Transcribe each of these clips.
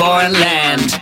foreign land.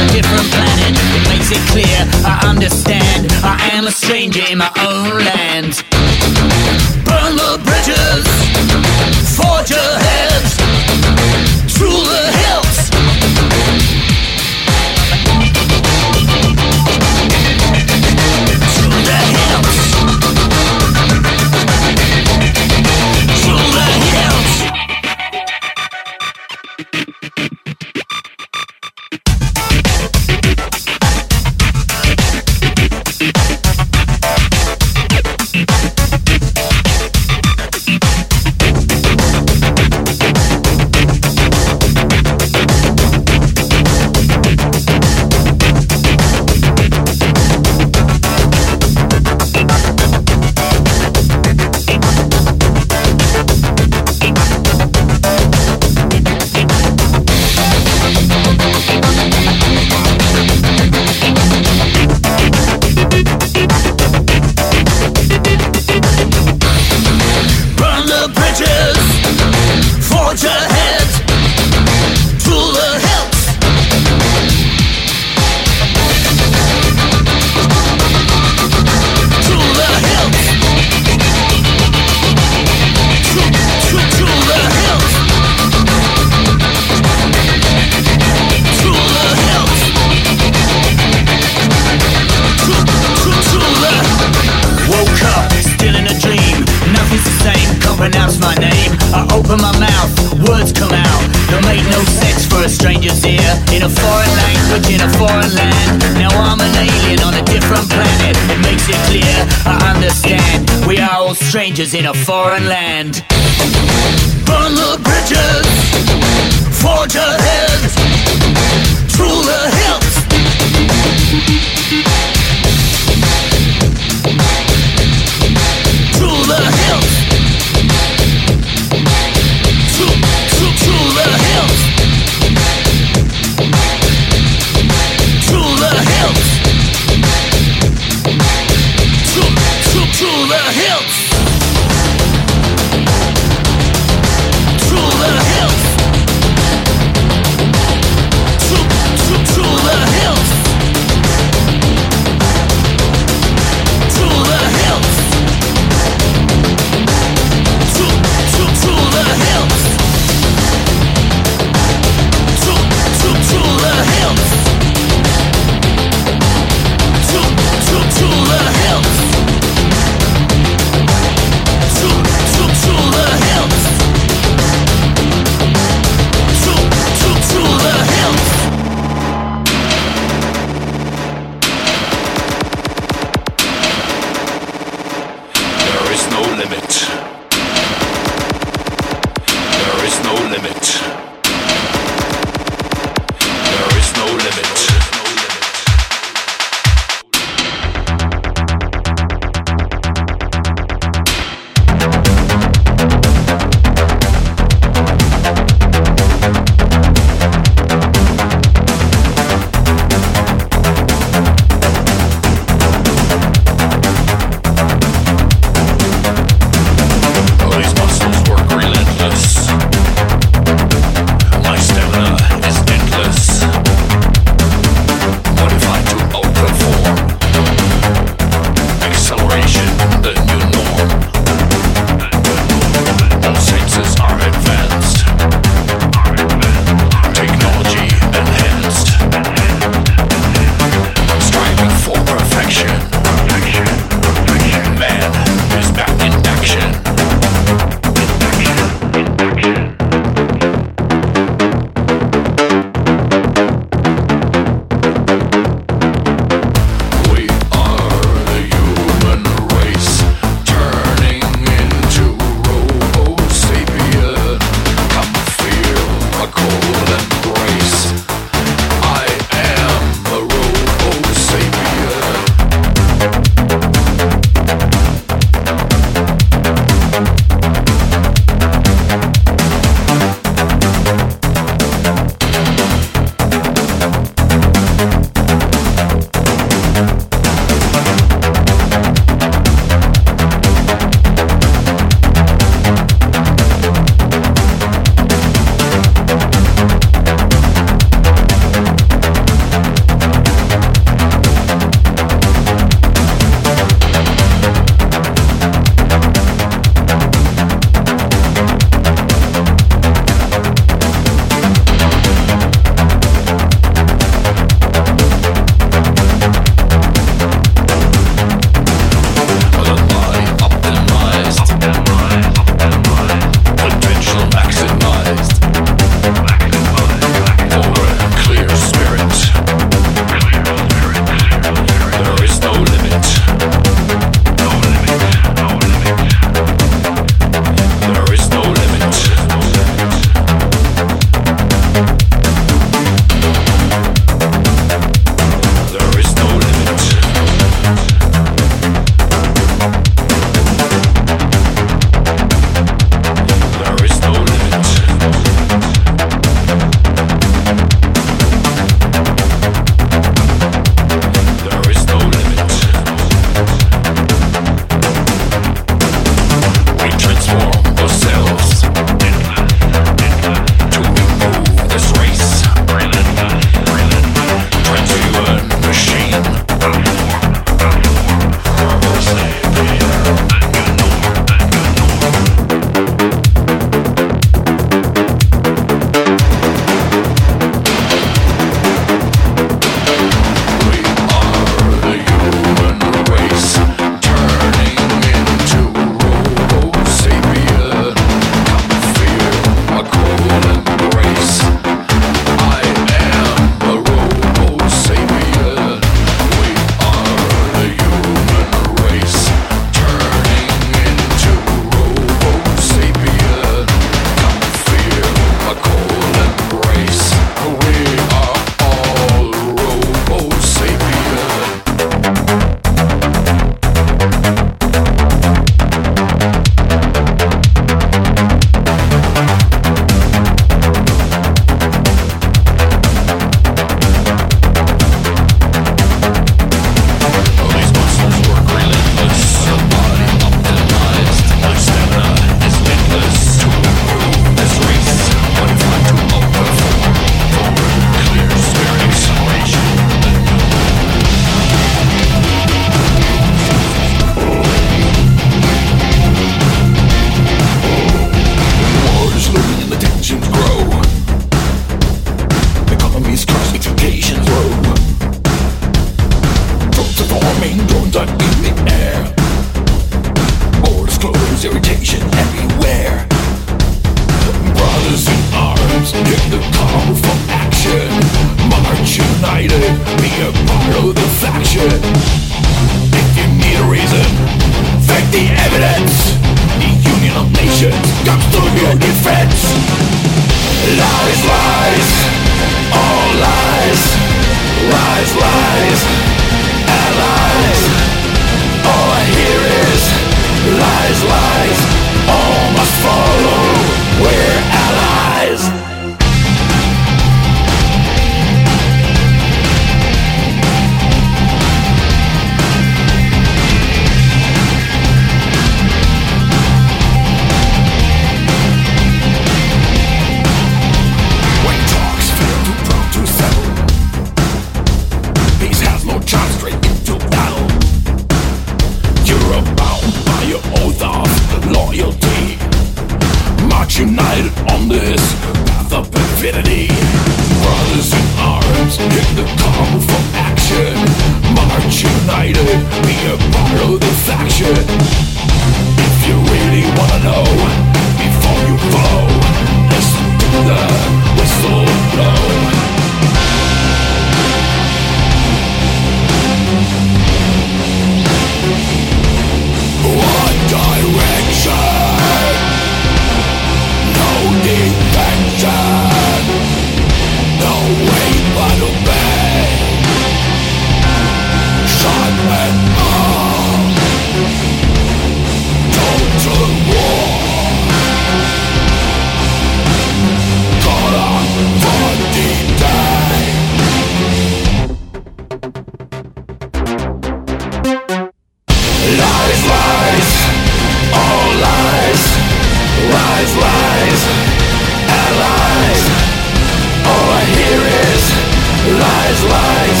these lies.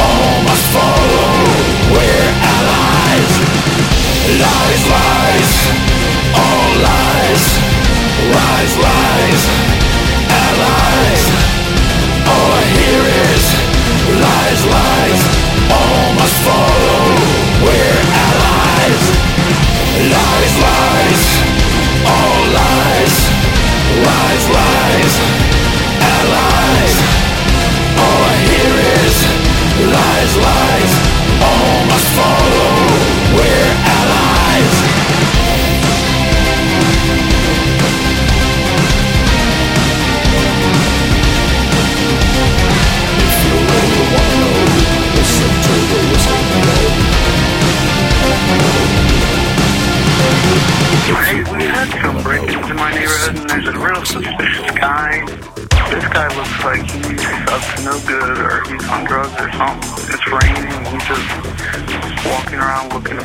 All must follow We're allies. Lies, lies. All lies. Lies, lies. Allies. All I hear is Lies, lies. All must follow We're allies. Lies, lies. All lies. Lies, lies. Allies. Lies, lies, all must follow. We're allies.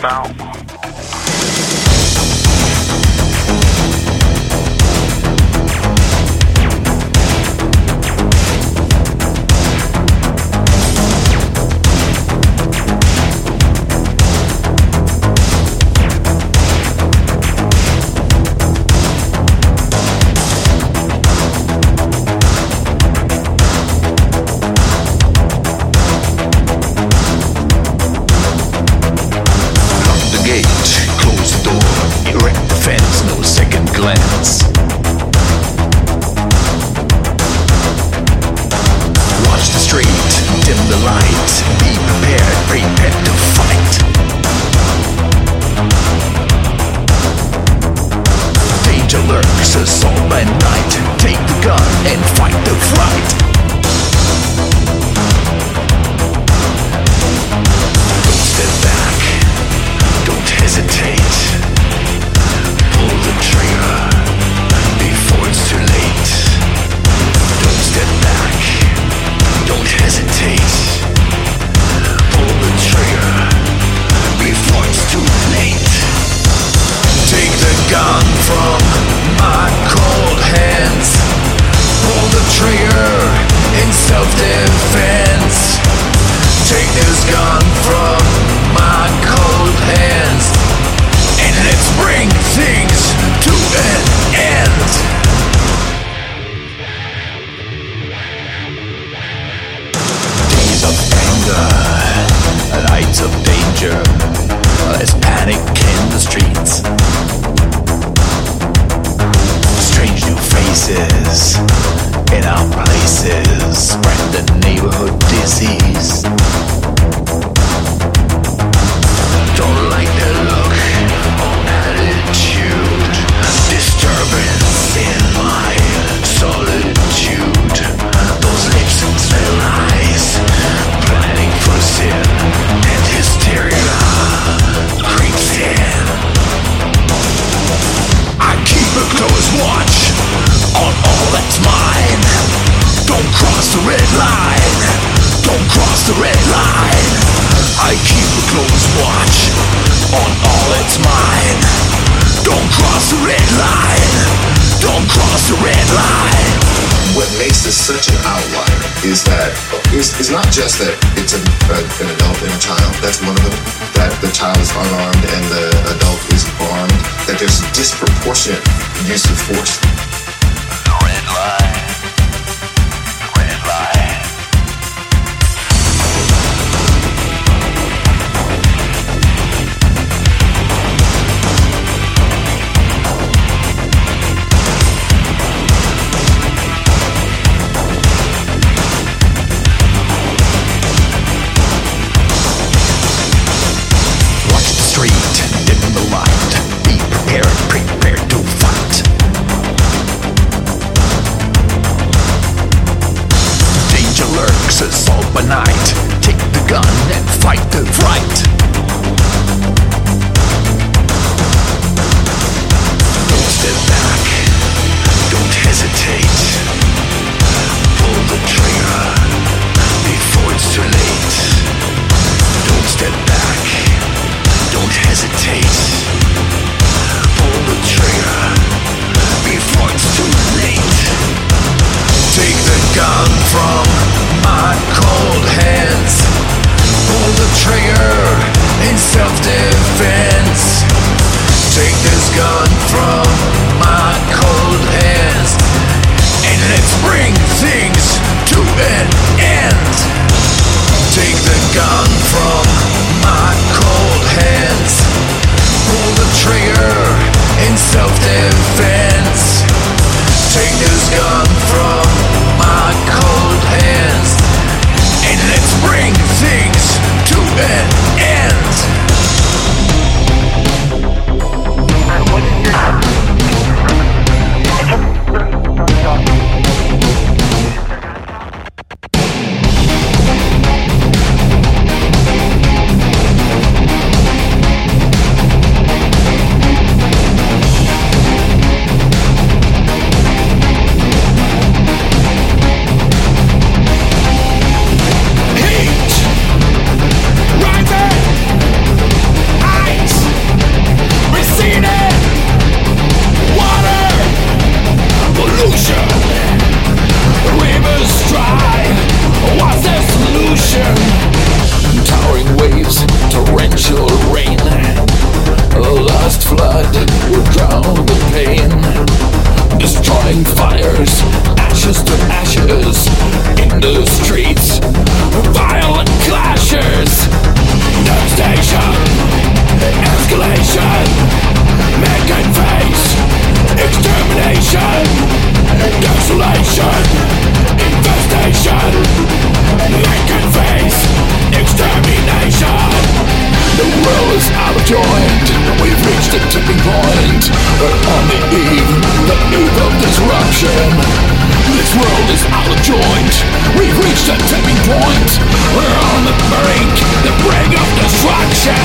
about It's not just that it's a, a, an adult and a child. That's one of them. That the child is unarmed and the adult is armed. That there's disproportionate use of force But on the eve, the eve of disruption This world is out of joint. We've reached a tipping point. We're on the brink, the brink of destruction.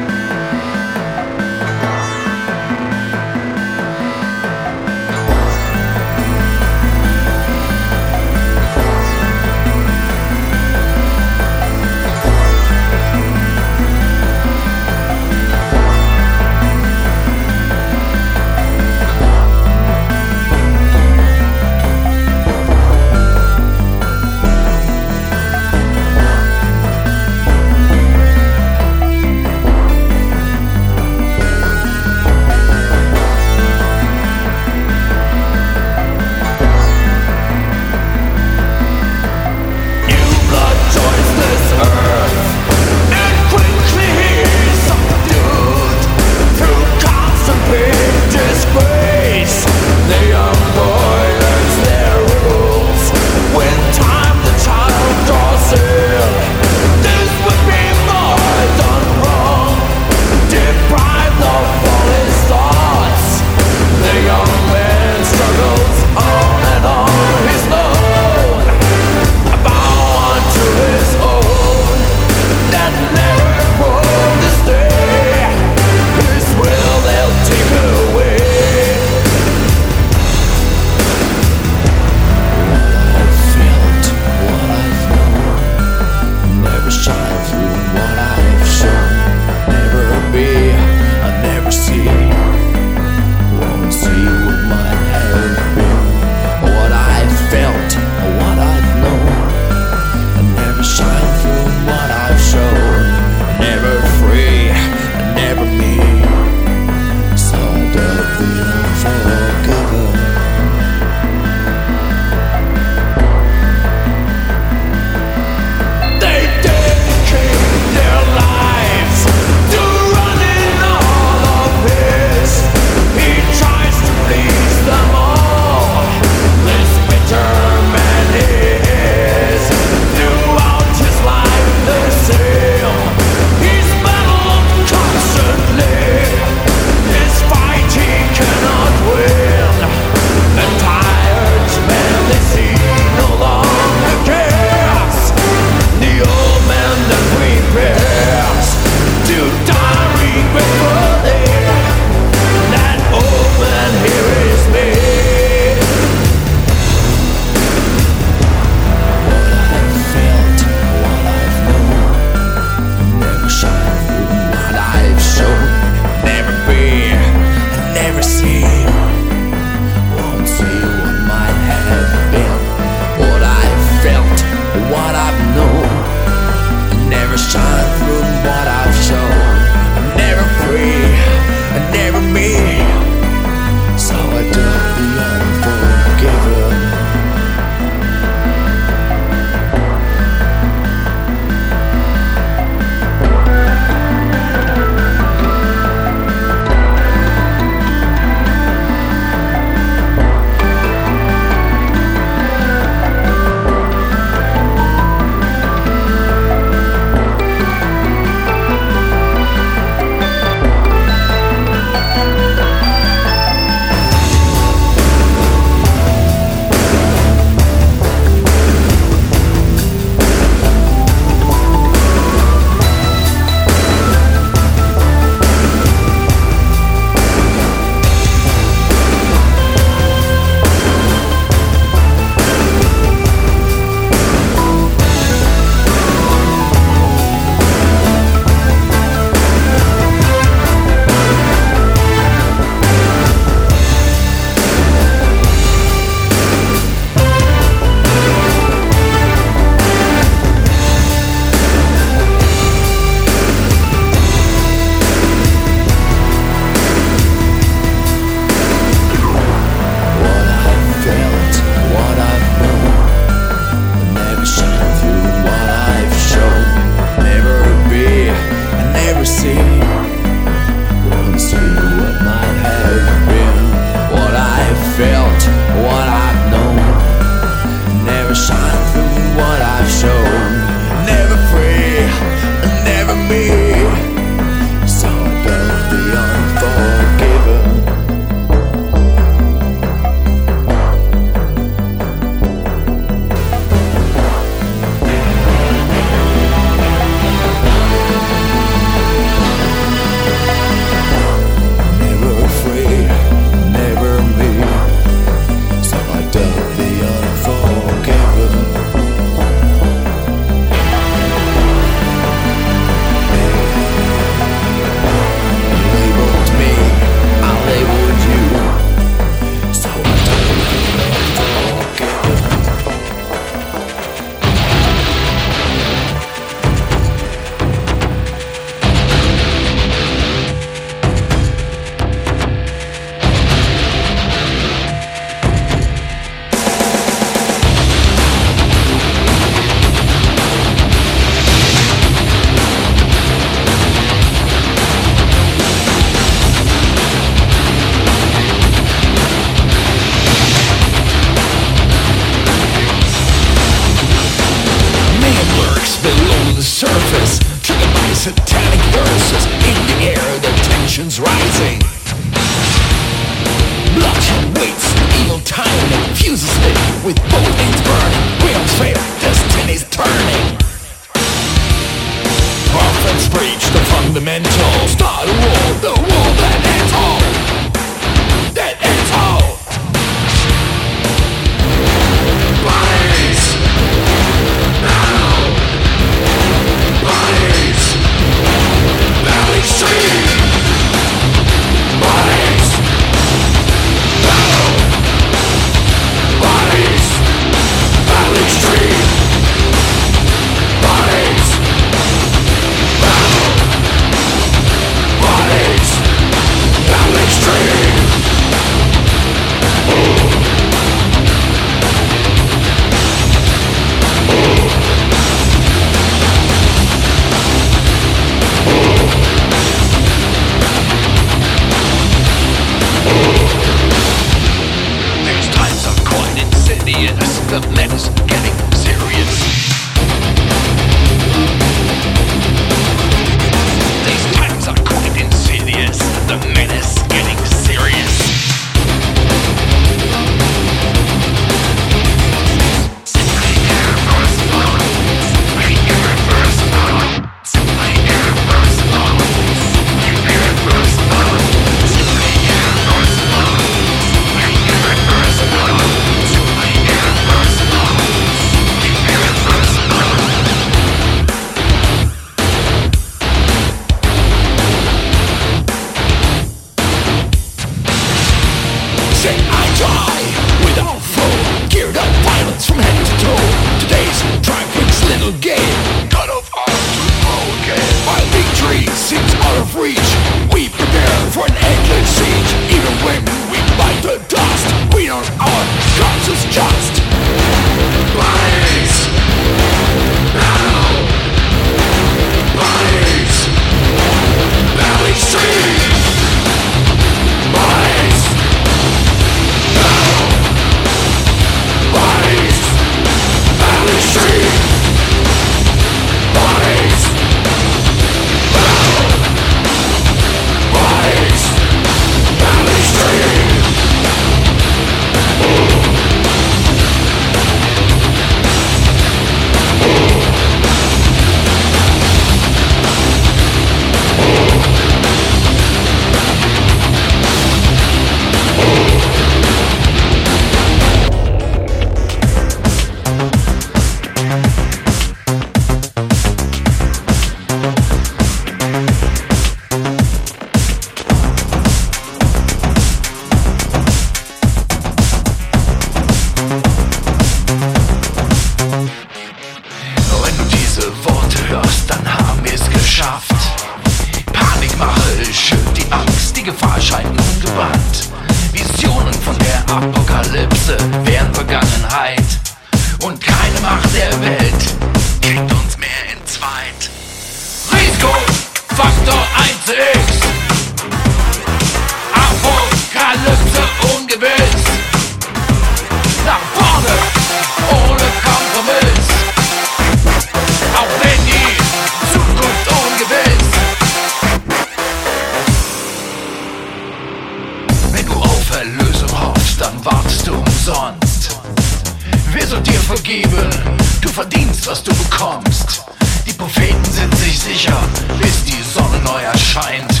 sind sich sicher, bis die Sonne neu erscheint.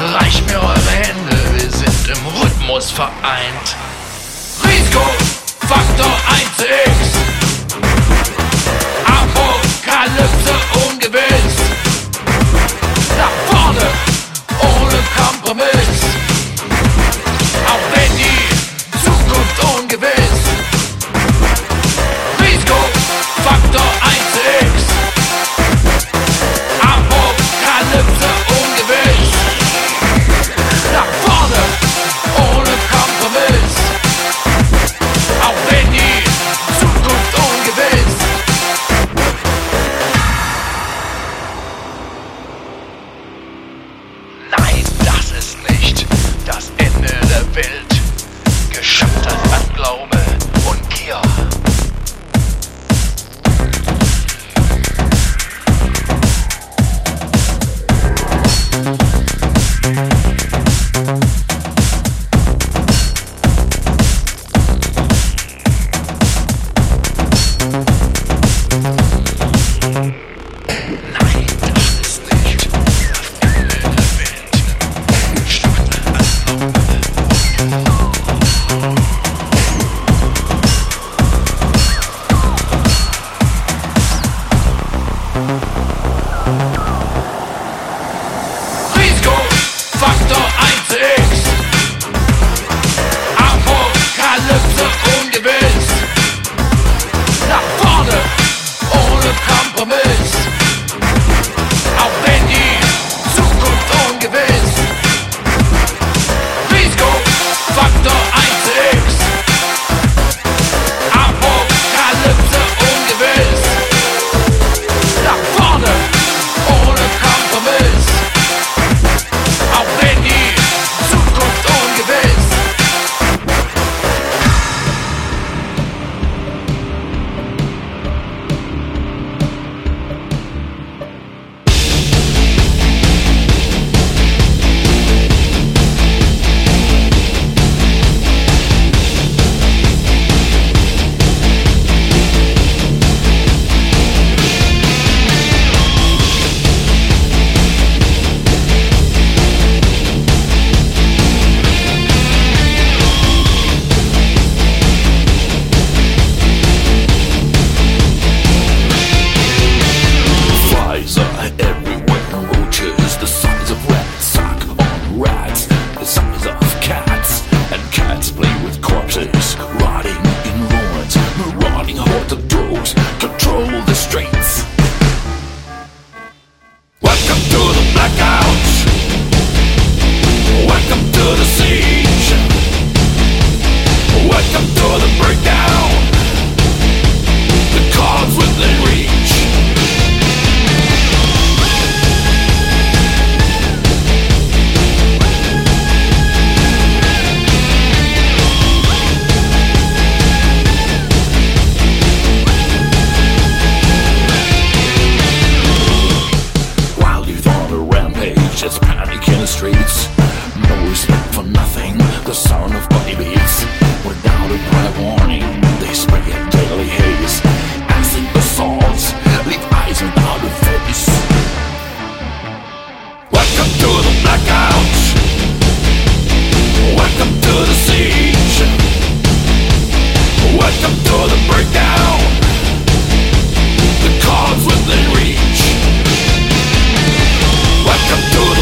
Reicht mir eure Hände, wir sind im Rhythmus vereint. Risiko, Faktor 1x. Apokalypse. there's panic in the streets. No respect for nothing, the sound of body beats. Without a prior warning, they spread a deadly haze. Acid assaults, leave eyes without a face. Welcome to the blackout. Welcome to the siege. Welcome to the breakdown. The cause within reach. Welcome to